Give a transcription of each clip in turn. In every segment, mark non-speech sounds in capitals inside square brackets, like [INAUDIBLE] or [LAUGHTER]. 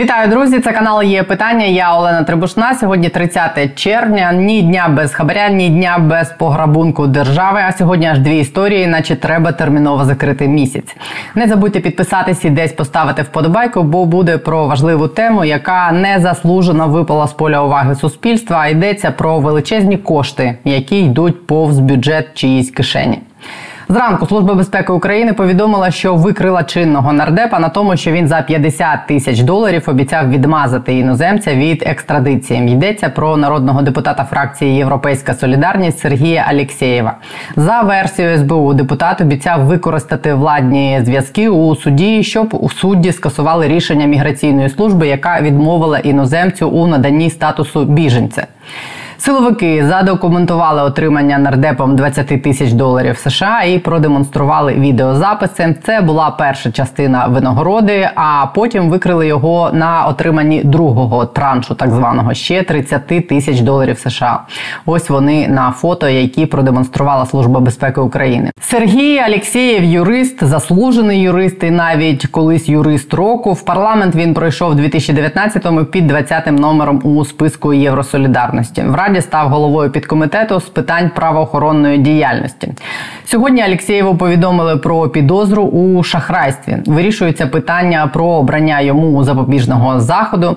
Вітаю, друзі! Це канал є питання. Я Олена Трибушна. Сьогодні 30 червня. Ні дня без хабаря, ні дня без пограбунку держави. А сьогодні аж дві історії, наче треба терміново закрити місяць. Не забудьте підписатись і десь поставити вподобайку, бо буде про важливу тему, яка незаслужено випала з поля уваги суспільства. А йдеться про величезні кошти, які йдуть повз бюджет чиїсь кишені. Зранку служба безпеки України повідомила, що викрила чинного нардепа на тому, що він за 50 тисяч доларів обіцяв відмазати іноземця від екстрадиції. Йдеться про народного депутата фракції Європейська Солідарність Сергія Алєксєєва. За версією СБУ депутат обіцяв використати владні зв'язки у суді, щоб у судді скасували рішення міграційної служби, яка відмовила іноземцю у наданні статусу біженця. Силовики задокументували отримання нардепом 20 тисяч доларів США і продемонстрували відеозаписи. Це була перша частина винагороди, а потім викрили його на отриманні другого траншу, так званого ще 30 тисяч доларів США. Ось вони на фото, які продемонструвала служба безпеки України. Сергій Алєксєєв юрист, заслужений юрист і навіть колись юрист року. В парламент він пройшов 2019-му під 20 номером у списку Євросолідарності. В раді став головою підкомітету з питань правоохоронної діяльності. Сьогодні Алєксєєву повідомили про підозру у шахрайстві. Вирішується питання про обрання йому запобіжного заходу.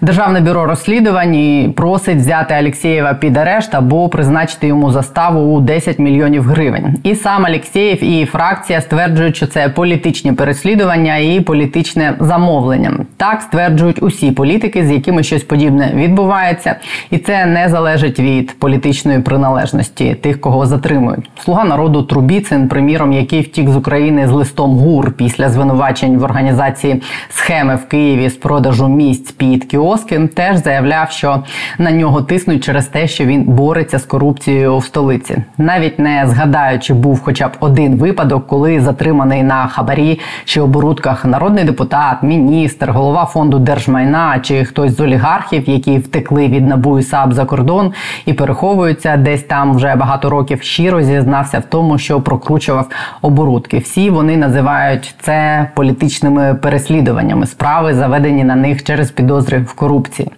Державне бюро розслідувань просить взяти Алєксєєва під арешт або призначити йому заставу у 10 мільйонів гривень. І сам Алєксєєв і фракція стверджують, що це політичні переслідування і політичне замовлення. Так стверджують усі політики, з якими щось подібне відбувається, і це не залежить від політичної приналежності тих, кого затримують. Слуга народу Трубіцин, приміром, який втік з України з листом ГУР після звинувачень в організації схеми в Києві з продажу місць під кіоски, теж заявляв, що на нього тиснуть через те, що він бореться з корупцією в столиці, навіть не згадаючи, був хоча б один випадок, коли затриманий на хабарі чи оборудках народний депутат, міністр, голова фонду держмайна чи хтось з олігархів, які втекли від НАБУ і САП за кордон і переховуються десь там вже багато років. Щиро зізнався в тому, що прокручував оборудки. Всі вони називають це політичними переслідуваннями, справи заведені на них через підозри в корупції.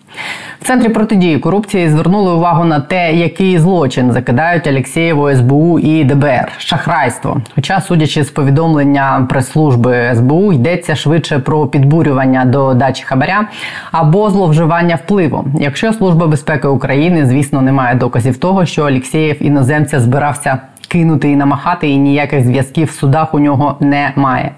В центрі протидії корупції звернули увагу на те, який злочин закидають Алєксєєву СБУ і ДБР шахрайство. Хоча, судячи з повідомлення прес-служби СБУ, йдеться швидше про підбурювання до дачі хабаря або зловживання впливу. Якщо служба безпеки України, звісно, не має доказів того, що Алєксєєв іноземця збирався кинути і намахати, і ніяких зв'язків в судах у нього немає.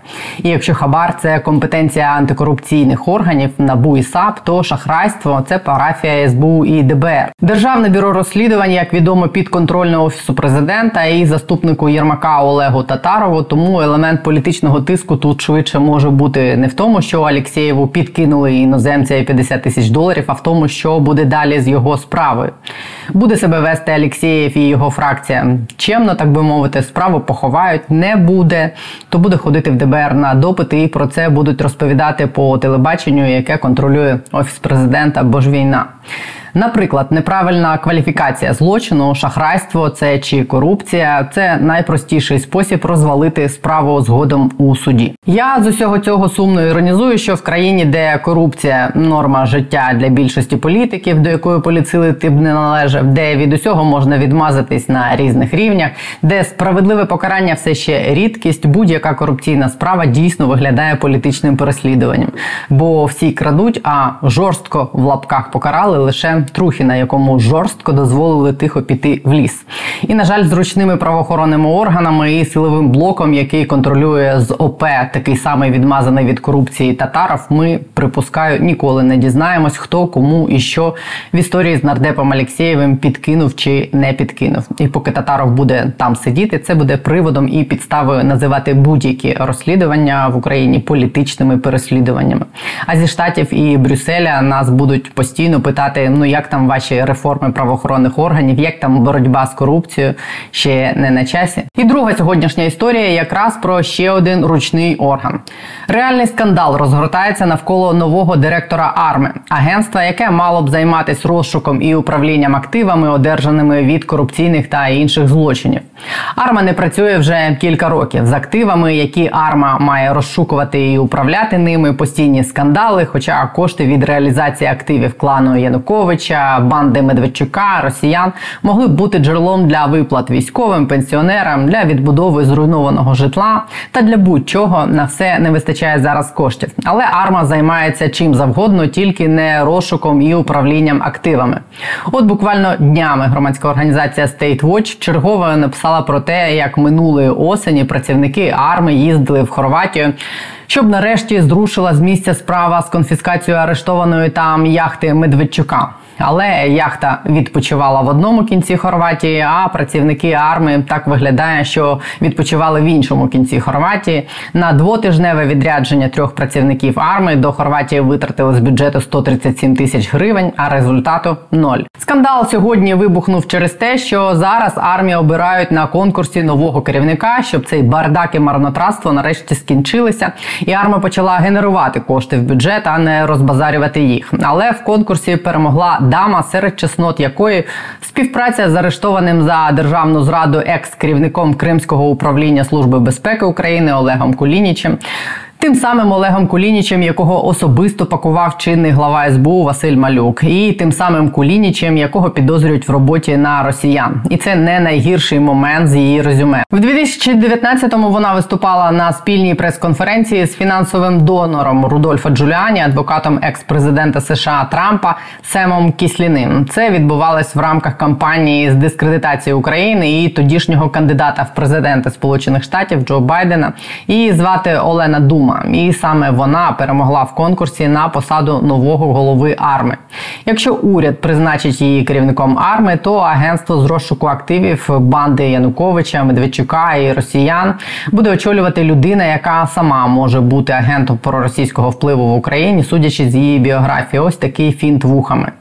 І якщо хабар це компетенція антикорупційних органів НАБУ і САП, то шахрайство це парафія СБУ і ДБР. Державне бюро розслідувань, як відомо, підконтрольне офісу президента і заступнику Єрмака Олегу Татарову. Тому елемент політичного тиску тут швидше може бути не в тому, що Алєксєєву підкинули іноземця і 50 тисяч доларів, а в тому, що буде далі з його справою. Буде себе вести Алєксєєв і його фракція чемно так би мовити, справу поховають, не буде, то буде ходити в ДБР на допити, і про це будуть розповідати по телебаченню, яке контролює офіс президента, бо ж війна. Наприклад, неправильна кваліфікація злочину, шахрайство це чи корупція це найпростіший спосіб розвалити справу згодом у суді. Я з усього цього сумно іронізую, що в країні, де корупція норма життя для більшості політиків, до якої поліцили ти б не належав, де від усього можна відмазатись на різних рівнях, де справедливе покарання все ще рідкість, будь-яка корупційна справа дійсно виглядає політичним переслідуванням, бо всі крадуть, а жорстко в лапках покарали лише Трухіна, якому жорстко дозволили тихо піти в ліс. І, на жаль, зручними правоохоронними органами і силовим блоком, який контролює з ОП такий самий відмазаний від корупції татаров, ми припускаю ніколи не дізнаємось, хто кому і що в історії з нардепом Алєксєєвим підкинув чи не підкинув. І поки татаров буде там сидіти, це буде приводом і підставою називати будь-які розслідування в Україні політичними переслідуваннями. А зі штатів і Брюсселя нас будуть постійно питати: ну як там ваші реформи правоохоронних органів, як там боротьба з корупцією ще не на часі. І друга сьогоднішня історія якраз про ще один ручний орган. Реальний скандал розгортається навколо нового директора АРМИ, агентства, яке мало б займатися розшуком і управлінням активами, одержаними від корупційних та інших злочинів. Арма не працює вже кілька років з активами, які арма має розшукувати і управляти ними. Постійні скандали, хоча кошти від реалізації активів клану Януковича, банди Медведчука, росіян могли б бути джерелом для виплат військовим, пенсіонерам, для відбудови зруйнованого житла та для будь-чого на все не вистачає зараз коштів. Але арма займається чим завгодно, тільки не розшуком і управлінням активами. От буквально днями громадська організація State Watch чергово написала про те, як минулої осені працівники арми їздили в Хорватію щоб нарешті зрушила з місця справа з конфіскацією арештованої там яхти Медведчука. Але яхта відпочивала в одному кінці Хорватії, а працівники армії так виглядає, що відпочивали в іншому кінці Хорватії. На двотижневе відрядження трьох працівників армії до Хорватії витратили з бюджету 137 тисяч гривень, а результату ноль. Скандал сьогодні вибухнув через те, що зараз армії обирають на конкурсі нового керівника, щоб цей бардак і марнотратство нарешті скінчилися, і армія почала генерувати кошти в бюджет, а не розбазарювати їх. Але в конкурсі перемогла дама, серед чеснот якої співпраця з арештованим за державну зраду екс-керівником Кримського управління служби безпеки України Олегом Кулінічем. Тим самим Олегом Кулінічем, якого особисто пакував чинний глава СБУ Василь Малюк, і тим самим Кулінічем, якого підозрюють в роботі на росіян, і це не найгірший момент з її резюме. В 2019-му Вона виступала на спільній прес-конференції з фінансовим донором Рудольфа Джуліані, адвокатом екс-президента США Трампа Семом Кісліним. Це відбувалось в рамках кампанії з дискредитації України і тодішнього кандидата в президенти Сполучених Штатів Джо Байдена. Її звати Олена Дума. Дума, і саме вона перемогла в конкурсі на посаду нового голови арми. Якщо уряд призначить її керівником арми, то агентство з розшуку активів банди Януковича, Медведчука і Росіян буде очолювати людина, яка сама може бути агентом проросійського впливу в Україні, судячи з її біографії. Ось такий фінт вухами.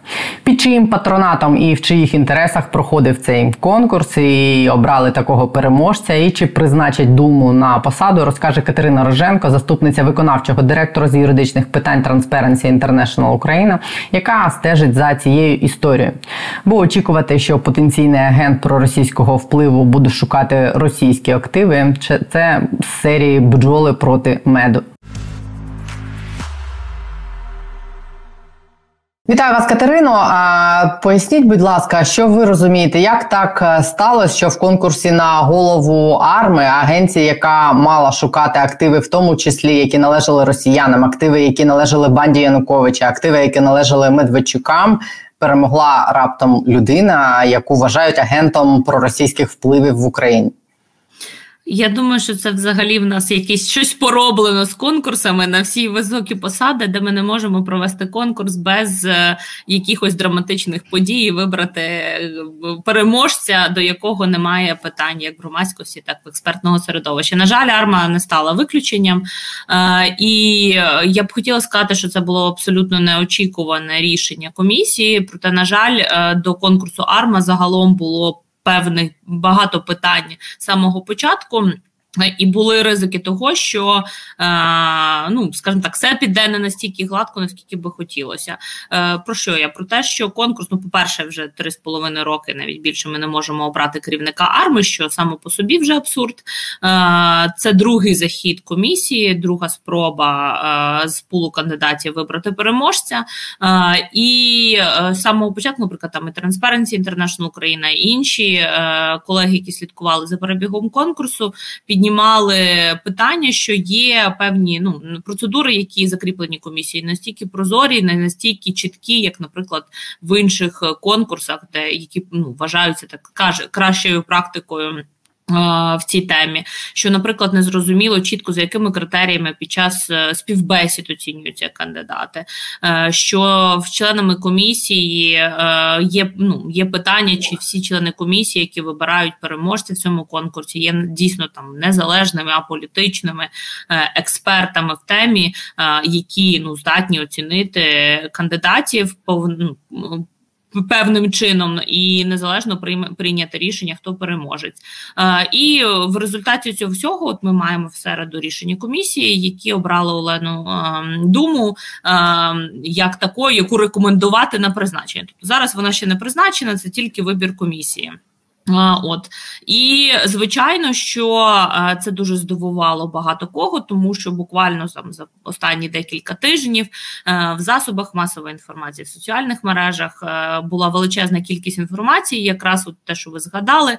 Під чиїм патронатом і в чиїх інтересах проходив цей конкурс і обрали такого переможця, і чи призначать думу на посаду, розкаже Катерина Роженко, заступник заступниця виконавчого директора з юридичних питань Transparency International Україна, яка стежить за цією історією. Бо очікувати, що потенційний агент проросійського впливу буде шукати російські активи, це з серії бджоли проти меду. Вітаю вас, Катерино. Поясніть, будь ласка, що ви розумієте, як так е, сталося, що в конкурсі на голову арми агенції, яка мала шукати активи, в тому числі які належали росіянам, активи, які належали банді Януковича, активи, які належали Медведчукам, перемогла раптом людина, яку вважають агентом проросійських впливів в Україні? Я думаю, що це взагалі в нас якесь щось пороблено з конкурсами на всі високі посади, де ми не можемо провести конкурс без е, якихось драматичних подій, і вибрати е, переможця, до якого немає питань як громадськості, так і експертного середовища. На жаль, арма не стала виключенням, е, і я б хотіла сказати, що це було абсолютно неочікуване рішення комісії. Проте, на жаль, до конкурсу Арма загалом було певних багато питань з самого початку. І були ризики того, що е, ну скажімо так, все піде не настільки гладко, наскільки би хотілося. Е, Про що я? Про те, що конкурс, ну, по-перше, вже три з половиною роки, навіть більше ми не можемо обрати керівника арми, що само по собі вже абсурд. Е, Це другий захід комісії, друга спроба з пулу кандидатів вибрати переможця. І з самого початку, наприклад, там і Transparency International Україна і інші колеги, які слідкували за перебігом конкурсу, підняли піднімали питання, що є певні ну процедури, які закріплені комісії, настільки прозорі, не настільки чіткі, як, наприклад, в інших конкурсах, де які ну вважаються так каже кращою практикою в цій темі, що, наприклад, не зрозуміло чітко за якими критеріями під час е, співбесід оцінюються кандидати, е, що в членами комісії е, є ну, є питання, чи всі члени комісії, які вибирають переможця в цьому конкурсі, є дійсно там незалежними, аполітичними експертами в темі, які ну здатні оцінити кандидатів ну, певним чином і незалежно прийняти рішення, хто переможець. І в результаті цього всього, от ми маємо в середу рішення комісії, які обрали Олену Думу як такою, яку рекомендувати на призначення. Тобто зараз вона ще не призначена, це тільки вибір комісії. От і звичайно, що це дуже здивувало багато кого, тому що буквально там за останні декілька тижнів в засобах масової інформації в соціальних мережах була величезна кількість інформації, якраз от те, що ви згадали,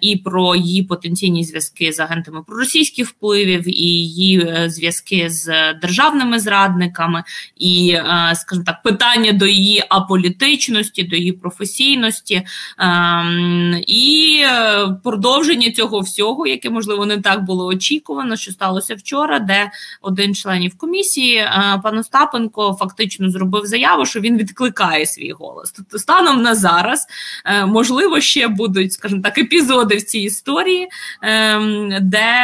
і про її потенційні зв'язки з агентами проросійських впливів, і її е, зв'язки з державними зрадниками, і, скажімо так, питання до її аполітичності, до її професійності. Ем, і і е, продовження цього всього, яке можливо не так було очікувано, що сталося вчора, де один членів комісії, е, пан Остапенко, фактично зробив заяву, що він відкликає свій голос. Тобто, станом на зараз е, можливо ще будуть, скажімо так, епізоди в цій історії, ем, де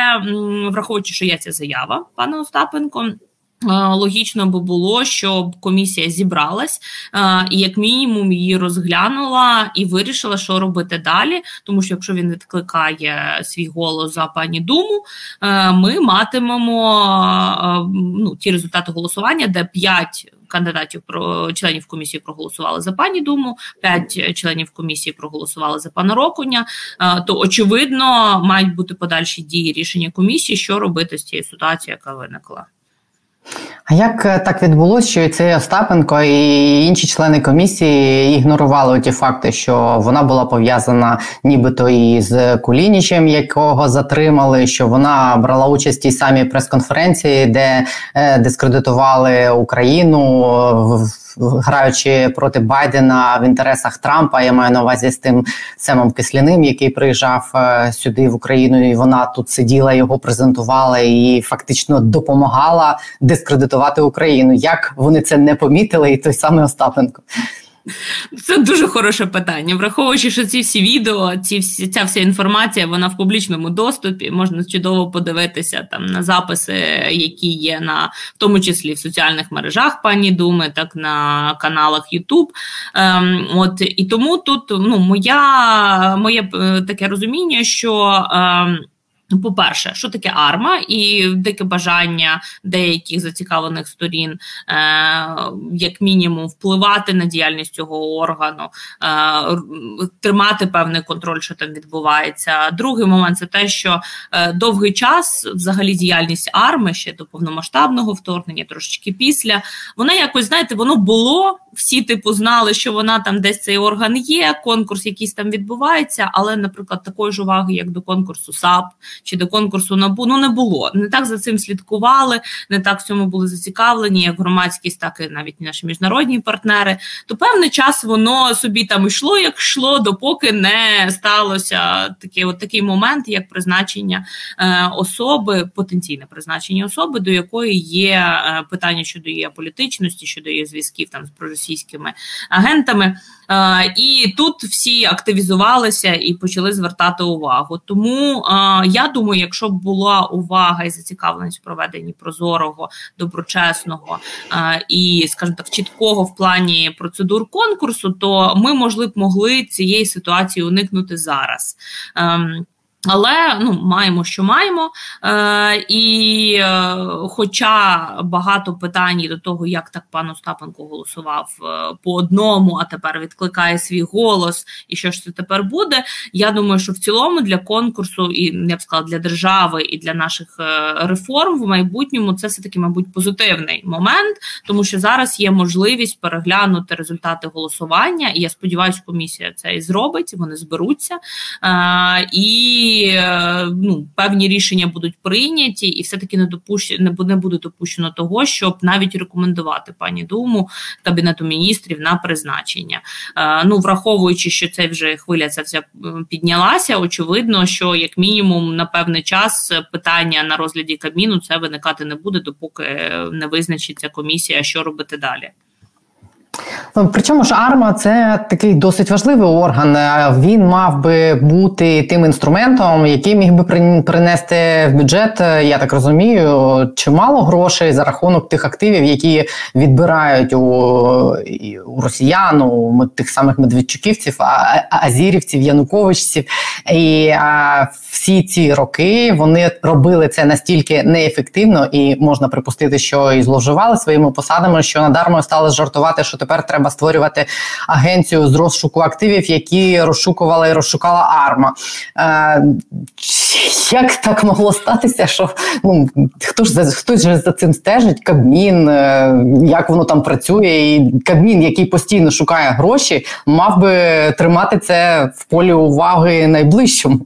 враховуючи, що є ця заява пана Остапенко. Логічно би було, щоб комісія зібралась і, як мінімум, її розглянула і вирішила, що робити далі. Тому що якщо він відкликає свій голос за пані Думу, ми матимемо ну, ті результати голосування, де п'ять кандидатів про членів комісії проголосували за пані Думу, п'ять членів комісії проголосували за пана Рокуня. То очевидно мають бути подальші дії рішення комісії, що робити з цією ситуацією, яка виникла. А як е, так відбулося, що цей Остапенко і інші члени комісії ігнорували ті факти, що вона була пов'язана нібито і з Кулінічем, якого затримали, що вона брала участь в тій самій прес-конференції, де е, дискредитували Україну в граючи проти Байдена в інтересах Трампа. Я маю на увазі з тим Семом Кисляним, який приїжджав е, сюди в Україну, і вона тут сиділа, його презентувала і фактично допомагала дискредитувати Україну. Як вони це не помітили, і той самий Остапенко. Це дуже хороше питання. Враховуючи, що ці всі відео, ці всі ця вся інформація, вона в публічному доступі. Можна чудово подивитися там на записи, які є на в тому числі в соціальних мережах пані Думи, так на каналах YouTube. Ем, От і тому тут ну моя моє е, таке розуміння, що. Ем, по-перше, що таке арма, і дике бажання деяких зацікавлених сторін, е, як мінімум, впливати на діяльність цього органу, е, тримати певний контроль, що там відбувається. Другий момент це те, що е, довгий час, взагалі, діяльність арми ще до повномасштабного вторгнення, трошечки після, вона якось знаєте, воно було. Всі типу знали, що вона там десь цей орган є, конкурс якийсь там відбувається, але, наприклад, такої ж уваги, як до конкурсу САП чи до конкурсу НАБУ, ну не було. Не так за цим слідкували, не так в цьому були зацікавлені, як громадськість, так і навіть наші міжнародні партнери. То певний час воно собі там йшло, як йшло, допоки не сталося такий, от такий момент, як призначення е, особи, потенційне призначення особи, до якої є е, питання щодо її політичності, щодо її зв'язків там з проросійськими агентами. Е, і тут всі активізувалися і почали звертати увагу. Тому е, я думаю, якщо б була увага і зацікавленість в проведенні прозорого, доброчесного е, і, скажімо так, чіткого в плані процедур конкурсу, то ми можливо могли цієї ситуації уникнути зараз. Але ну, маємо, що маємо. Е, І е, хоча багато питань до того, як так пан Остапенко голосував е, по одному, а тепер відкликає свій голос, і що ж це тепер буде. Я думаю, що в цілому для конкурсу, і я б сказала, для держави і для наших е, реформ в майбутньому це все таки, мабуть, позитивний момент, тому що зараз є можливість переглянути результати голосування. І я сподіваюся, комісія це і зробить. Вони зберуться. Е, і Е, ну, певні рішення будуть прийняті, і все-таки не допущ... не буде допущено того, щоб навіть рекомендувати пані Думу кабінету міністрів на призначення. Е, ну, враховуючи, що це вже хвиля ця вся піднялася, очевидно, що як мінімум на певний час питання на розгляді Кабміну це виникати не буде, допоки не визначиться комісія, що робити далі. Причому ж арма це такий досить важливий орган. Він мав би бути тим інструментом, який міг би принести в бюджет, я так розумію, чимало грошей за рахунок тих активів, які відбирають у у росіян, у тих самих медведчуківців, азірівців, януковичців. І а, всі ці роки вони робили це настільки неефективно, і можна припустити, що і зловживали своїми посадами, що надармо стали жартувати, що тепер треба створювати агенцію з розшуку активів, які розшукувала і розшукала арма. Е, Як так могло статися? Що ну хто ж за хтось за цим стежить? Кабмін, е, як воно там працює, і Кабмін, який постійно шукає гроші, мав би тримати це в полі уваги найближчому.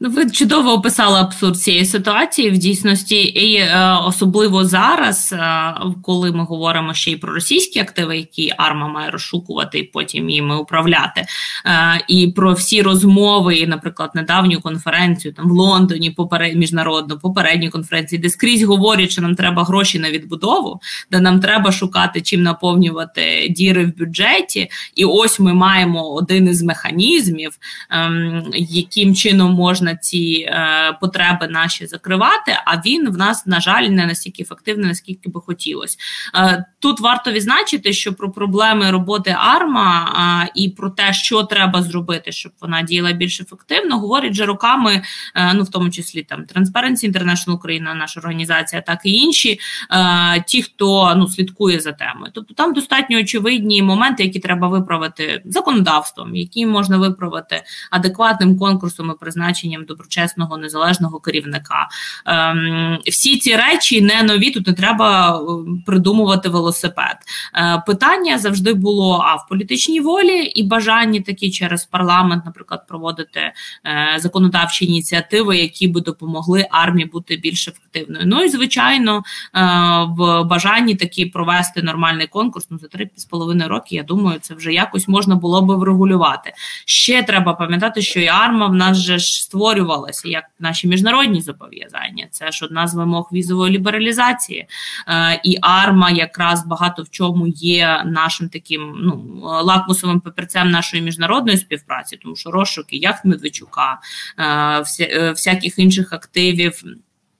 Ну, ви чудово описали абсурд цієї ситуації в дійсності, і е, особливо зараз, е, коли ми говоримо ще й про російські активи, які арма має розшукувати і потім їми управляти, е, і про всі розмови, наприклад, недавню конференцію там в Лондоні, поперед міжнародну попередню конференції, де скрізь говорять, що нам треба гроші на відбудову, де нам треба шукати чим наповнювати діри в бюджеті. І ось ми маємо один із механізмів, е, яким чином можна можна ці е, потреби наші закривати, а він в нас, на жаль, не настільки ефективний, наскільки би хотілося. Е, тут варто відзначити, що про проблеми роботи АРМА е, і про те, що треба зробити, щоб вона діяла більш ефективно, говорять вже роками, е, ну в тому числі там Transparency International Україна, наша організація, так і інші, е, ті, хто ну слідкує за темою. Тобто там достатньо очевидні моменти, які треба виправити законодавством, які можна виправити адекватним конкурсом і призначенням призначенням доброчесного незалежного керівника. Ем, всі ці речі не нові. Тут не треба ем, придумувати велосипед. Е, питання завжди було а в політичній волі і бажанні такі через парламент, наприклад, проводити е, законодавчі ініціативи, які би допомогли армії бути більш ефективною. Ну і звичайно, е, в бажанні такі провести нормальний конкурс. Ну за три з половиною роки. Я думаю, це вже якось можна було би врегулювати. Ще треба пам'ятати, що і арма в нас же ж створює створювалася як наші міжнародні зобов'язання. Це ж одна з вимог візової лібералізації, е, і арма якраз багато в чому є нашим таким ну лакмусовим папірцем нашої міжнародної співпраці, тому що розшуки як Медведчука, е, е, всяких інших активів.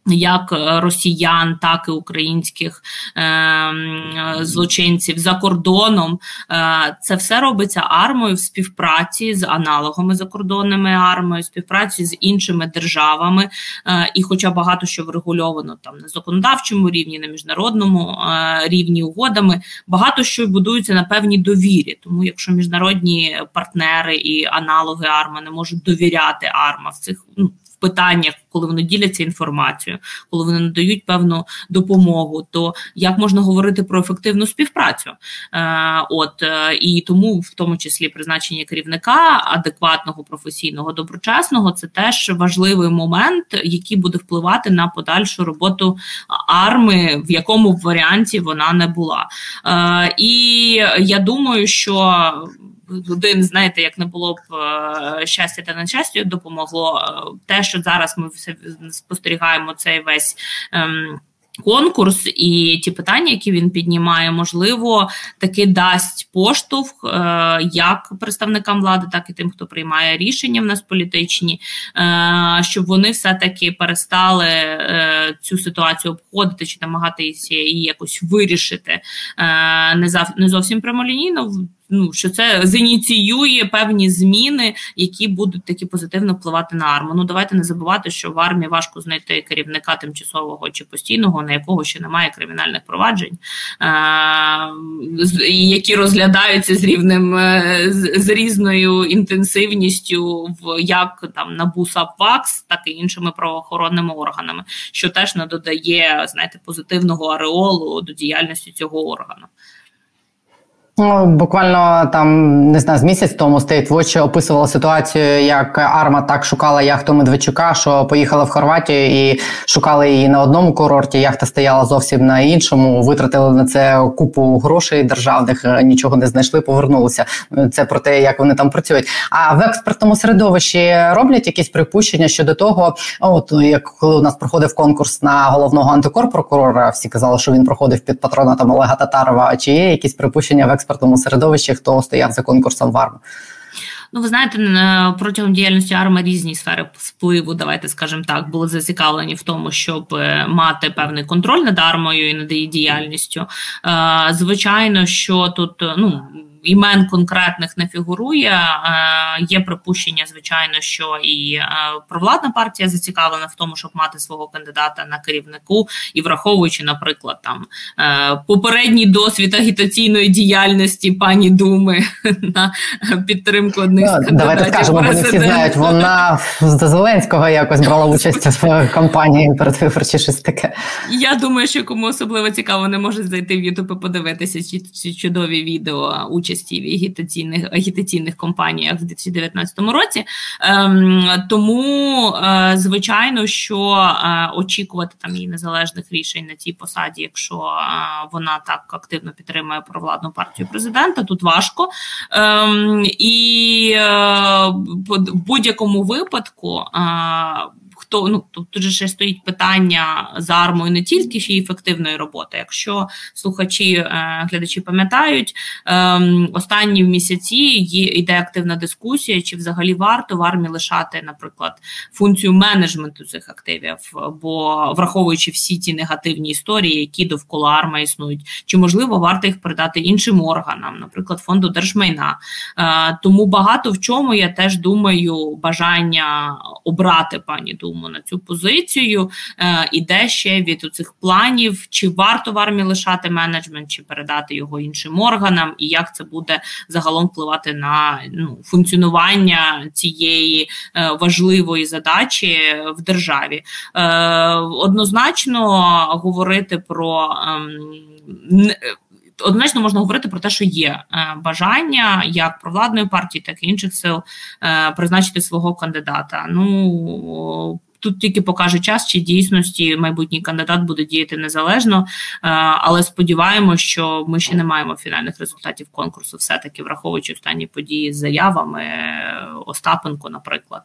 Як е, росіян, так і українських е, злочинців за кордоном, е, це все робиться армою в співпраці з аналогами закордонними армою, співпраці з іншими державами, і, хоча багато що врегульовано там на законодавчому рівні, на міжнародному рівні угодами, багато що будується на певній довірі. Тому, якщо міжнародні партнери і аналоги арми не можуть довіряти арма в цих ну, питаннях, коли вони діляться інформацією, коли вони надають певну допомогу, то як можна говорити про ефективну співпрацю? Е, От е, і тому, в тому числі, призначення керівника адекватного, професійного, доброчесного, це теж важливий момент, який буде впливати на подальшу роботу арми, в якому варіанті вона не була. Е, І я думаю, що один, знаєте, як не було б е, щастя та нещастя, допомогло е, те, що зараз ми все спостерігаємо цей весь. Ем, конкурс і ті питання, які він піднімає, можливо, таки дасть поштовх е, як представникам влади, так і тим, хто приймає рішення в нас політичні, щоб вони все-таки перестали цю ситуацію обходити чи намагатися її якось вирішити не зовсім прямолінійно ну що це зініціює певні зміни, які будуть такі позитивно впливати на арму. Ну давайте не забувати, що в армії важко знайти керівника тимчасового чи постійного, на якого ще немає кримінальних проваджень, які розглядаються з рівнем е, з різною інтенсивністю в як там НАБУ САП-ВАКС, так і іншими правоохоронними органами, що теж не додає знаєте позитивного ареолу до діяльності цього органу. Ну, буквально там не знаю, з місяць тому State Watch описувала ситуацію, як Арма так шукала яхту Медведчука, що поїхала в Хорватію і шукали її на одному курорті. Яхта стояла зовсім на іншому. Витратили на це купу грошей державних, нічого не знайшли, повернулися. Це про те, як вони там працюють. А в експертному середовищі роблять якісь припущення щодо того, от як коли у нас проходив конкурс на головного антикорпрокурора, всі казали, що він проходив під патронатом Олега Татарова. Чи є якісь припущення в експертному експертному середовищі, хто стояв за конкурсом в АРМ? Ну, ви знаєте, протягом діяльності АРМА різні сфери впливу, давайте скажемо так, були зацікавлені в тому, щоб е, мати певний контроль над армою і над її діяльністю. Е, звичайно, що тут ну імен конкретних не фігурує. Е, є припущення, звичайно, що і е, провладна партія зацікавлена в тому, щоб мати свого кандидата на керівнику, і враховуючи, наприклад, там е, попередній досвід агітаційної діяльності пані Думи [LAUGHS] на підтримку одних з кандидатів. Давайте скажемо, вони всі знають. Вона з Зеленського якось брала участь в кампанії передвиборчі щось таке. Я думаю, що кому особливо цікаво, не може зайти в Ютуб і подивитися ці чудові відео участі участі в агітаційних агітаційних кампаніях в 2019 році. Ем, тому, е, звичайно, що е, очікувати там її незалежних рішень на цій посаді, якщо е, вона так активно підтримує провладну партію президента, тут важко. Ем, і в будь-якому випадку хто ну тут же ще стоїть питання з армою не тільки ще ефективної роботи. Якщо слухачі е, глядачі пам'ятають, ем, останні місяці є йде активна дискусія, чи взагалі варто в армії лишати, наприклад, функцію менеджменту цих активів, бо враховуючи всі ті негативні історії, які довкола армії існують, чи можливо варто їх передати іншим органам, наприклад, фонду держмайна. Е, тому багато в чому я теж думаю бажання обрати пані На цю позицію. Е, іде ще від цих планів, чи варто в армії лишати менеджмент, чи передати його іншим органам, і як це буде загалом впливати на ну, функціонування цієї е, важливої задачі в державі. Е, однозначно говорити про. Ем, однозначно можна говорити про те, що є е, бажання як провладної партії, так і інших сил е, призначити свого кандидата. Ну Тут тільки покаже час, чи дійсності майбутній кандидат буде діяти незалежно, е, але сподіваємося, що ми ще не маємо фінальних результатів конкурсу, все таки враховуючи останні події з заявами Остапенко, наприклад.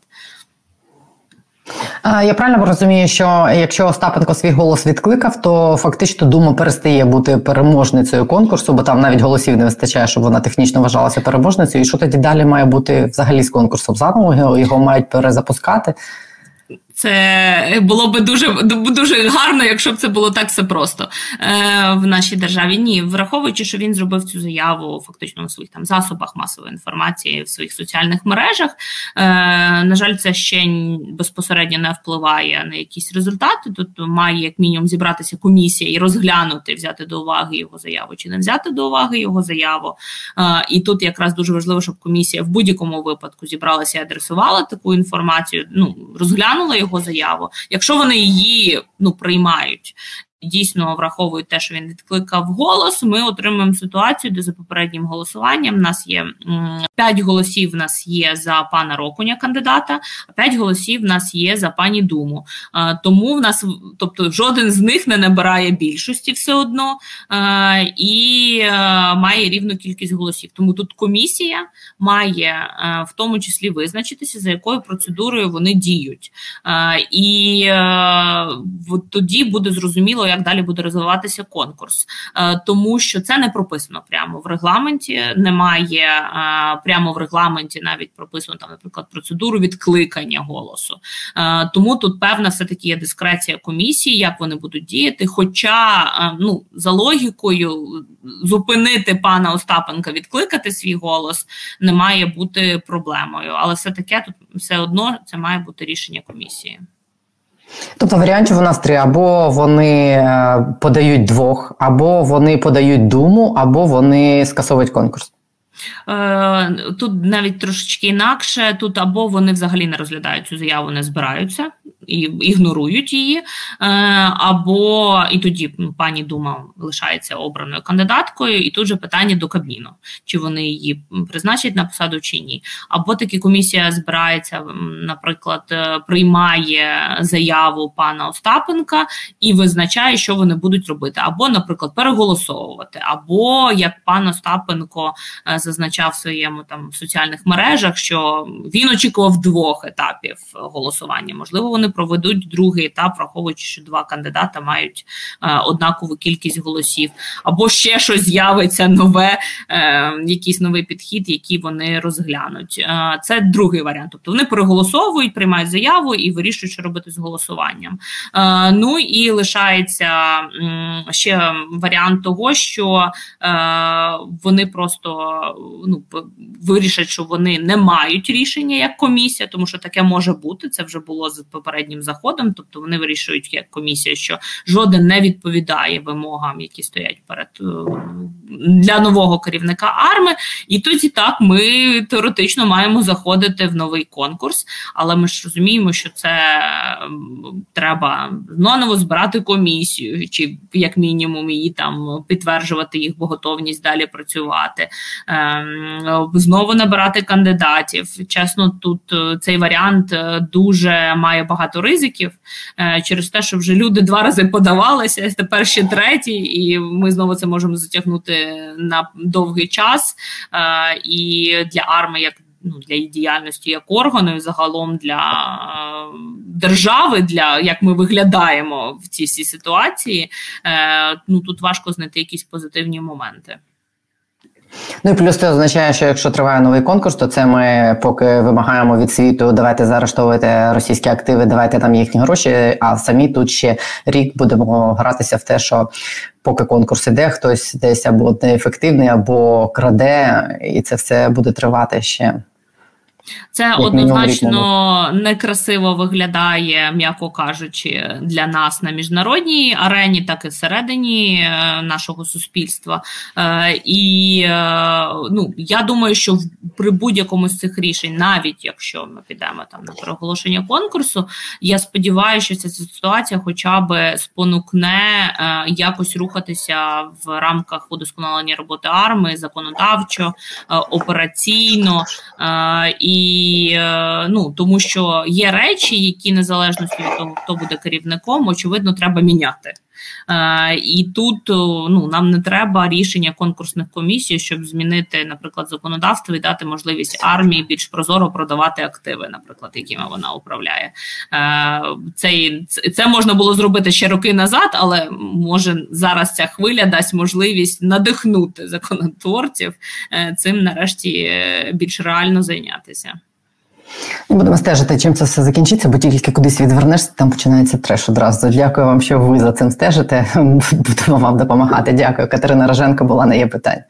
Я правильно розумію, що якщо Остапенко свій голос відкликав, то фактично дума перестає бути переможницею конкурсу, бо там навіть голосів не вистачає, щоб вона технічно вважалася переможницею. І що тоді далі має бути взагалі з конкурсом заново? Його мають перезапускати. Це було би дуже дуже гарно, якщо б це було так все просто е, в нашій державі. Ні, враховуючи, що він зробив цю заяву фактично на своїх там засобах масової інформації в своїх соціальних мережах. Е, На жаль, це ще безпосередньо не впливає на якісь результати. Тут має як мінімум зібратися комісія і розглянути, взяти до уваги його заяву чи не взяти до уваги його заяву. Е, І тут якраз дуже важливо, щоб комісія в будь-якому випадку зібралася і адресувала таку інформацію. Ну розглянула його його заяву, якщо вони її ну приймають дійсно враховують те, що він відкликав голос. Ми отримуємо ситуацію, де за попереднім голосуванням в нас є 5 голосів. В нас є за пана Рокуня кандидата, а 5 голосів в нас є за пані Думу. Тому в нас, тобто, жоден з них не набирає більшості все одно і має рівну кількість голосів. Тому тут комісія має в тому числі визначитися, за якою процедурою вони діють, і тоді буде зрозуміло як далі буде розвиватися конкурс, е, тому що це не прописано прямо в регламенті. Немає е, прямо в регламенті навіть прописано там, наприклад, процедуру відкликання голосу. Е, тому тут певна все таки є дискреція комісії, як вони будуть діяти. Хоча ну за логікою зупинити пана Остапенка, відкликати свій голос не має бути проблемою, але все таке тут все одно це має бути рішення комісії. Тобто варіантів у нас три: або вони е, подають двох, або вони подають думу, або вони скасовують конкурс. Е, тут навіть трошечки інакше. Тут або вони взагалі не розглядають цю заяву, не збираються ігнорують її, е, або і тоді пані Дума лишається обраною кандидаткою, і тут же питання до Кабміну, чи вони її призначать на посаду чи ні. Або таки комісія збирається, наприклад, е, приймає заяву пана Остапенка і визначає, що вони будуть робити, або, наприклад, переголосовувати, або як пан Остапенко зазначав в своєму там в соціальних мережах, що він очікував двох етапів голосування. Можливо, вони проведуть другий етап, враховуючи, що два кандидата мають е, однакову кількість голосів, або ще щось з'явиться нове, е, якийсь новий підхід, який вони розглянуть. Е, це другий варіант. Тобто вони переголосовують, приймають заяву і вирішують, що робити з голосуванням. Ну і лишається ще варіант того, що вони просто ну, вирішать, що вони не мають рішення як комісія, тому що таке може бути. Це вже було з попереднім заходом. Тобто вони вирішують як комісія, що жоден не відповідає вимогам, які стоять перед е, для нового керівника арми. І тоді так ми теоретично маємо заходити в новий конкурс, але ми ж розуміємо, що це треба знову збирати комісію, чи як мінімум її там підтверджувати їх готовність далі працювати, ем, знову набирати кандидатів. Чесно, тут е, цей варіант е, дуже має багато ризиків е, через те, що вже люди два рази подавалися, тепер ще третій, і ми знову це можемо затягнути на довгий час. І для арми як ну, для її діяльності як органу, і загалом для е, держави, для як ми виглядаємо в цій всій ситуації, е, ну тут важко знайти якісь позитивні моменти. Ну і плюс це означає, що якщо триває новий конкурс, то це ми поки вимагаємо від світу, давайте заарештовувати російські активи, давайте там їхні гроші. А самі тут ще рік будемо гратися в те, що поки конкурс іде, хтось десь або неефективний, або краде, і це все буде тривати ще. Це Як однозначно некрасиво виглядає, м'яко кажучи, для нас на міжнародній арені, так і всередині е, нашого суспільства. Е, і е, ну, я думаю, що при будь-якому з цих рішень, навіть якщо ми підемо там на проголошення конкурсу, я сподіваюся, що ця ситуація, хоча б спонукне якось рухатися в рамках удосконалення роботи арми, законодавчо, операційно і і е, ну тому, що є речі, які незалежності від того, хто буде керівником, очевидно, треба міняти. Е, і тут ну нам не треба рішення конкурсних комісій, щоб змінити, наприклад, законодавство і дати можливість армії більш прозоро продавати активи, наприклад, якими вона управляє. Е, це, це можна було зробити ще роки назад, але може зараз ця хвиля дасть можливість надихнути законотворців цим нарешті більш реально зайнятися. Будемо стежити, чим це все закінчиться, бо тільки кудись відвернешся, там починається треш одразу. Дякую вам, що ви за цим стежите. [LAUGHS] Будемо вам допомагати. Дякую. Катерина Роженко була на є питання.